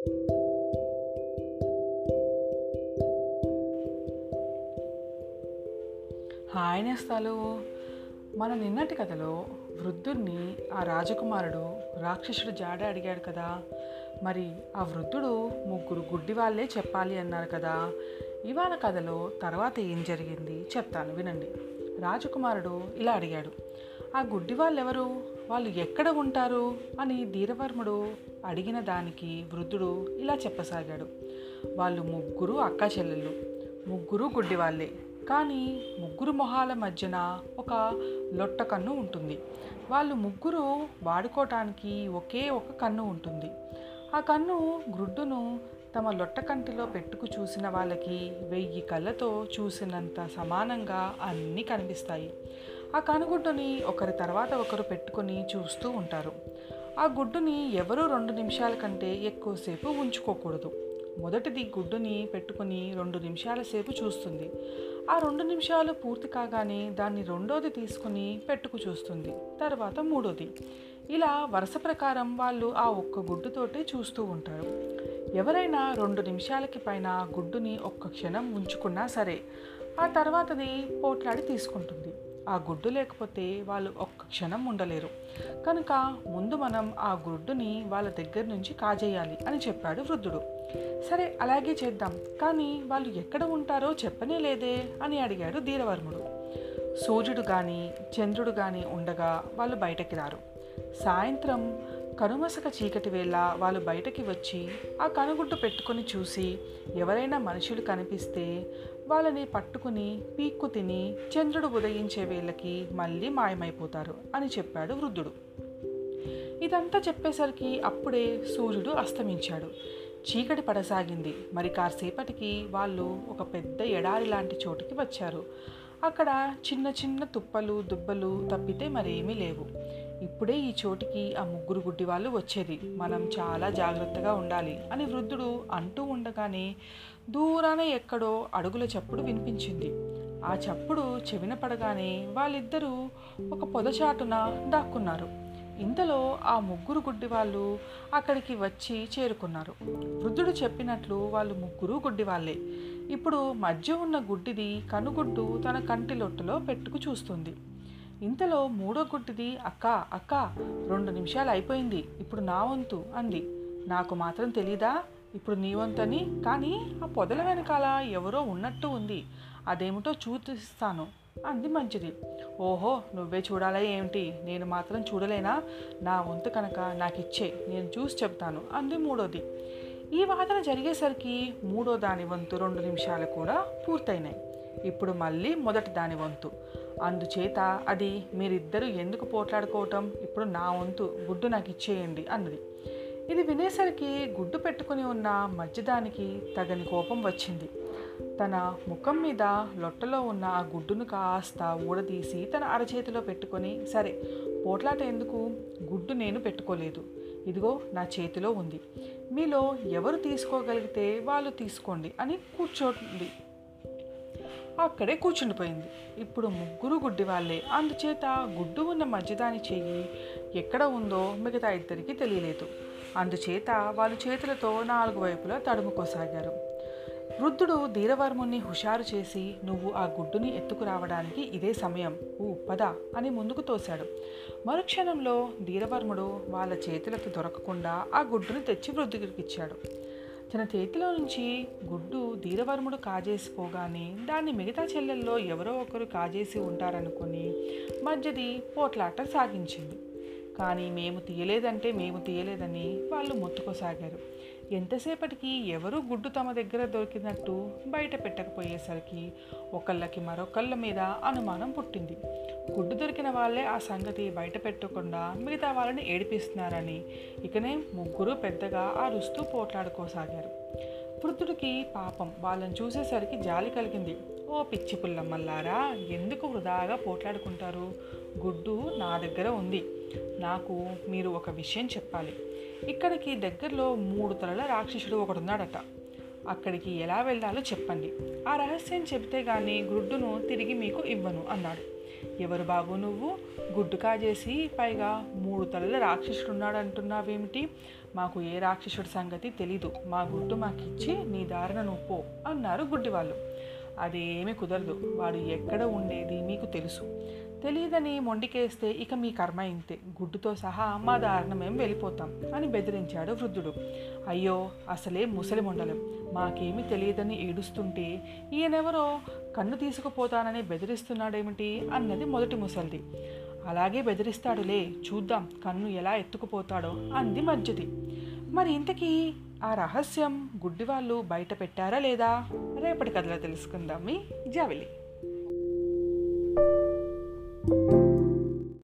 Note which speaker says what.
Speaker 1: Hi నేస్తాలు. మన నిన్నటి కథలో వృద్ధుడిని ఆ రాజకుమారుడు రాక్షసుడు జాడ అడిగాడు కదా. మరి ఆ వృద్ధుడు ముగ్గురు గుడ్డి వాళ్ళే చెప్పాలి అన్నారు కదా. ఇవాళ కథలో తర్వాత ఏం జరిగింది చెప్తాను వినండి. రాజకుమారుడు ఇలా అడిగాడు. ఆ గుడ్డి వాళ్ళు ఎవరు వాళ్ళు ఎక్కడ ఉంటారు అని ధీరవర్ముడు అడిగిన దానికి వృద్ధుడు ఇలా చెప్పసాగాడు. వాళ్ళు ముగ్గురు అక్క చెల్లెళ్ళు. ముగ్గురు గుడ్డి వాళ్ళే కానీ ముగ్గురు మొహాల మధ్యన ఒక లొట్ట కన్ను ఉంటుంది. వాళ్ళు ముగ్గురు వాడుకోవటానికి ఒకే ఒక కన్ను ఉంటుంది. ఆ కన్ను గ్రుడ్డును తమ లొట్ట కంటిలో పెట్టుకు చూసిన వాళ్ళకి వెయ్యి కళ్ళతో చూసినంత సమానంగా అన్నీ కనిపిస్తాయి. ఆ కనుగుడ్డుని ఒకరి తర్వాత ఒకరు పెట్టుకొని చూస్తూ ఉంటారు. ఆ గుడ్డుని ఎవరూ రెండు నిమిషాల కంటే ఎక్కువసేపు ఉంచుకోకూడదు. మొదటిది గుడ్డుని పెట్టుకుని రెండు నిమిషాల సేపు చూస్తుంది. ఆ రెండు నిమిషాలు పూర్తి కాగానే దాన్ని రెండోది తీసుకుని పెట్టుకు చూస్తుంది. తర్వాత మూడోది. ఇలా వరుస ప్రకారం వాళ్ళు ఆ ఒక్క గుడ్డుతోటే చూస్తూ ఉంటారు. ఎవరైనా రెండు నిమిషాలకి పైన గుడ్డుని ఒక్క క్షణం ఉంచుకున్నా సరే ఆ తర్వాతది పోట్లాడి తీసుకుంటుంది. ఆ గుడ్డు లేకపోతే వాళ్ళు ఒక్క క్షణం ఉండలేరు. కనుక ముందు మనం ఆ గుడ్డుని వాళ్ళ దగ్గర నుంచి కాజేయాలి అని చెప్పాడు వృద్ధుడు. సరే అలాగే చేద్దాం. కానీ వాళ్ళు ఎక్కడ ఉంటారో చెప్పనే లేదే అని అడిగాడు ధీరవర్ముడు. సూర్యుడు కానీ చంద్రుడు కానీ ఉండగా వాళ్ళు బయటకి రారు. సాయంత్రం కనుమసక చీకటి వేళ వాళ్ళు బయటకి వచ్చి ఆ కనుగుడ్డు పెట్టుకొని చూసి ఎవరైనా మనుషులు కనిపిస్తే వాళ్ళని పట్టుకుని పీక్కు తిని చంద్రుడు ఉదయించే వీళ్ళకి మళ్ళీ మాయమైపోతారు అని చెప్పాడు వృద్ధుడు. ఇదంతా చెప్పేసరికి అప్పుడే సూర్యుడు అస్తమించాడు. చీకటి పడసాగింది. మరి కాసేపటికి వాళ్ళు ఒక పెద్ద ఎడారి లాంటి చోటుకి వచ్చారు. అక్కడ చిన్న చిన్న తుప్పలు దుబ్బలు తప్పితే మరేమీ లేవు. ఇప్పుడే ఈ చోటికి ఆ ముగ్గురు గుడ్డి వాళ్ళు వచ్చేది. మనం చాలా జాగ్రత్తగా ఉండాలి అని వృద్ధుడు అంటూ ఉండగానే దూరాన ఎక్కడో అడుగుల చప్పుడు వినిపించింది. ఆ చప్పుడు చెవిన పడగానే వాళ్ళిద్దరూ ఒక పొదచాటున దాక్కున్నారు. ఇంతలో ఆ ముగ్గురు గుడ్డి వాళ్ళు అక్కడికి వచ్చి చేరుకున్నారు. వృద్ధుడు చెప్పినట్లు వాళ్ళు ముగ్గురు గుడ్డి వాళ్ళే ఇప్పుడు మధ్య ఉన్న గుడ్డిది కనుగుడ్డు తన కంటి లొట్టులో పెట్టుకు చూస్తుంది. ఇంతలో మూడో గుడ్డిది అక్క అక్క రెండు నిమిషాలు అయిపోయింది ఇప్పుడు నా వంతు అంది. నాకు మాత్రం తెలీదా? ఇప్పుడు నీ వంతని? కానీ ఆ పొదల వెనకాల ఎవరో ఉన్నట్టు ఉంది. అదేమిటో చూపిస్తాను అంది మంచిది. ఓహో నువ్వే చూడాలా ఏమిటి? నేను మాత్రం చూడలేనా? నా వంతు కనుక నాకు ఇచ్చే నేను చూసి చెప్తాను అంది మూడోది. ఈ వాదన జరిగేసరికి మూడో దాని వంతు రెండు నిమిషాలు కూడా పూర్తయినాయి. ఇప్పుడు మళ్ళీ మొదటి దాని వంతు. అందుచేత అది మీరిద్దరూ ఎందుకు పోట్లాడుకోవటం? ఇప్పుడు నా వంతు గుడ్డు నాకు ఇచ్చేయండి అన్నది. ఇది వినేసరికి గుడ్డు పెట్టుకుని ఉన్న మధ్యదానికి తగని కోపం వచ్చింది. తన ముఖం మీద లొట్టలో ఉన్న ఆ గుడ్డును కాస్త ఊడదీసి తన అరచేతిలో పెట్టుకొని సరే పోట్లాట ఎందుకు? గుడ్డు నేను పెట్టుకోలేదు. ఇదిగో నా చేతిలో ఉంది. మీలో ఎవరు తీసుకోగలిగితే వాళ్ళు తీసుకోండి అని కూర్చోండి. అక్కడే కూర్చుండిపోయింది. ఇప్పుడు ముగ్గురు గుడ్డి వాళ్ళే అందుచేత గుడ్డు ఉన్న మధ్యదాని చెయ్యి ఎక్కడ ఉందో మిగతా ఇద్దరికి తెలియలేదు. అందుచేత వాళ్ళు చేతులతో నాలుగు వైపులా తడుముకోసాగారు. వృద్ధుడు ధీరవర్ముని హుషారు చేసి నువ్వు ఆ గుడ్డుని ఎత్తుకురావడానికి ఇదే సమయం. ఊ పద అని ముందుకు తోశాడు. మరుక్షణంలో ధీరవర్ముడు వాళ్ళ చేతులకు దొరకకుండా ఆ గుడ్డుని తెచ్చి వృద్ధుడికి ఇచ్చాడు తన చేతిలో నుంచి గుడ్డు ధీరవర్ముడు కాజేసిపోగానే దాన్ని మిగతా చెల్లెల్లో ఎవరో ఒకరు కాజేసి ఉంటారనుకుని మధ్యది పోట్లాట సాగించింది. కానీ మేము తీయలేదంటే మేము తీయలేదని వాళ్ళు మొత్తుకోసాగారు. ఎంతసేపటికి ఎవరు గుడ్డు తమ దగ్గర దొరికినట్టు బయట పెట్టకపోయేసరికి ఒకళ్ళకి మరొకళ్ళ మీద అనుమానం పుట్టింది. గుడ్డు దొరికిన వాళ్ళే ఆ సంగతి బయట పెట్టకుండా మిగతా వాళ్ళని ఏడిపిస్తున్నారని. ఇకనే ముగ్గురు పెద్దగా ఆ రుస్తూ పోట్లాడుకోసాగారు. వృద్ధుడికి పాపం. వాళ్ళని చూసేసరికి జాలి కలిగింది. ఓ పిచ్చి పుల్లమ్మల్లారా ఎందుకు వృధాగా పోట్లాడుకుంటారు? గుడ్డు నా దగ్గర ఉంది. నాకు మీరు ఒక విషయం చెప్పాలి. ఇక్కడికి దగ్గరలో మూడు తలల రాక్షసుడు ఒకడున్నాడట. అక్కడికి ఎలా వెళ్ళాలో చెప్పండి. ఆ రహస్యం చెబితే కానీ గుడ్డును తిరిగి మీకు ఇవ్వను అన్నాడు. ఎవరు బాబు నువ్వు? గుడ్డు కాజేసి పైగా మూడు తలల రాక్షసుడు ఉన్నాడు అంటున్నావేమిటి? మాకు ఏ రాక్షసుడి సంగతి తెలీదు. మా గుడ్డు మాకిచ్చి నీ దారిన నువ్వు పో అన్నారు గుడ్డి వాళ్ళు అదేమీ కుదరదు. వాడు ఎక్కడ ఉండేది మీకు తెలుసు. తెలియదని మొండికేస్తే ఇక మీ కర్మ ఇంతే. గుడ్డుతో సహా మా దారుణ మేము వెళ్ళిపోతాం అని బెదిరించాడు వృద్ధుడు. అయ్యో అసలే ముసలి మొండలం. మాకేమీ తెలియదని ఏడుస్తుంటే ఈయనెవరో కన్ను తీసుకుపోతానని బెదిరిస్తున్నాడేమిటి అన్నది మొదటి ముసలిది. అలాగే బెదిరిస్తాడులే చూద్దాం కన్ను ఎలా ఎత్తుకుపోతాడో అంది మధ్యది మరి ఇంతకీ ఆ రహస్యం గుడ్డి వాళ్ళు బయట పెట్టారా లేదా? రేపటి కథలో తెలుసుకుందాం మీ జావిలి. you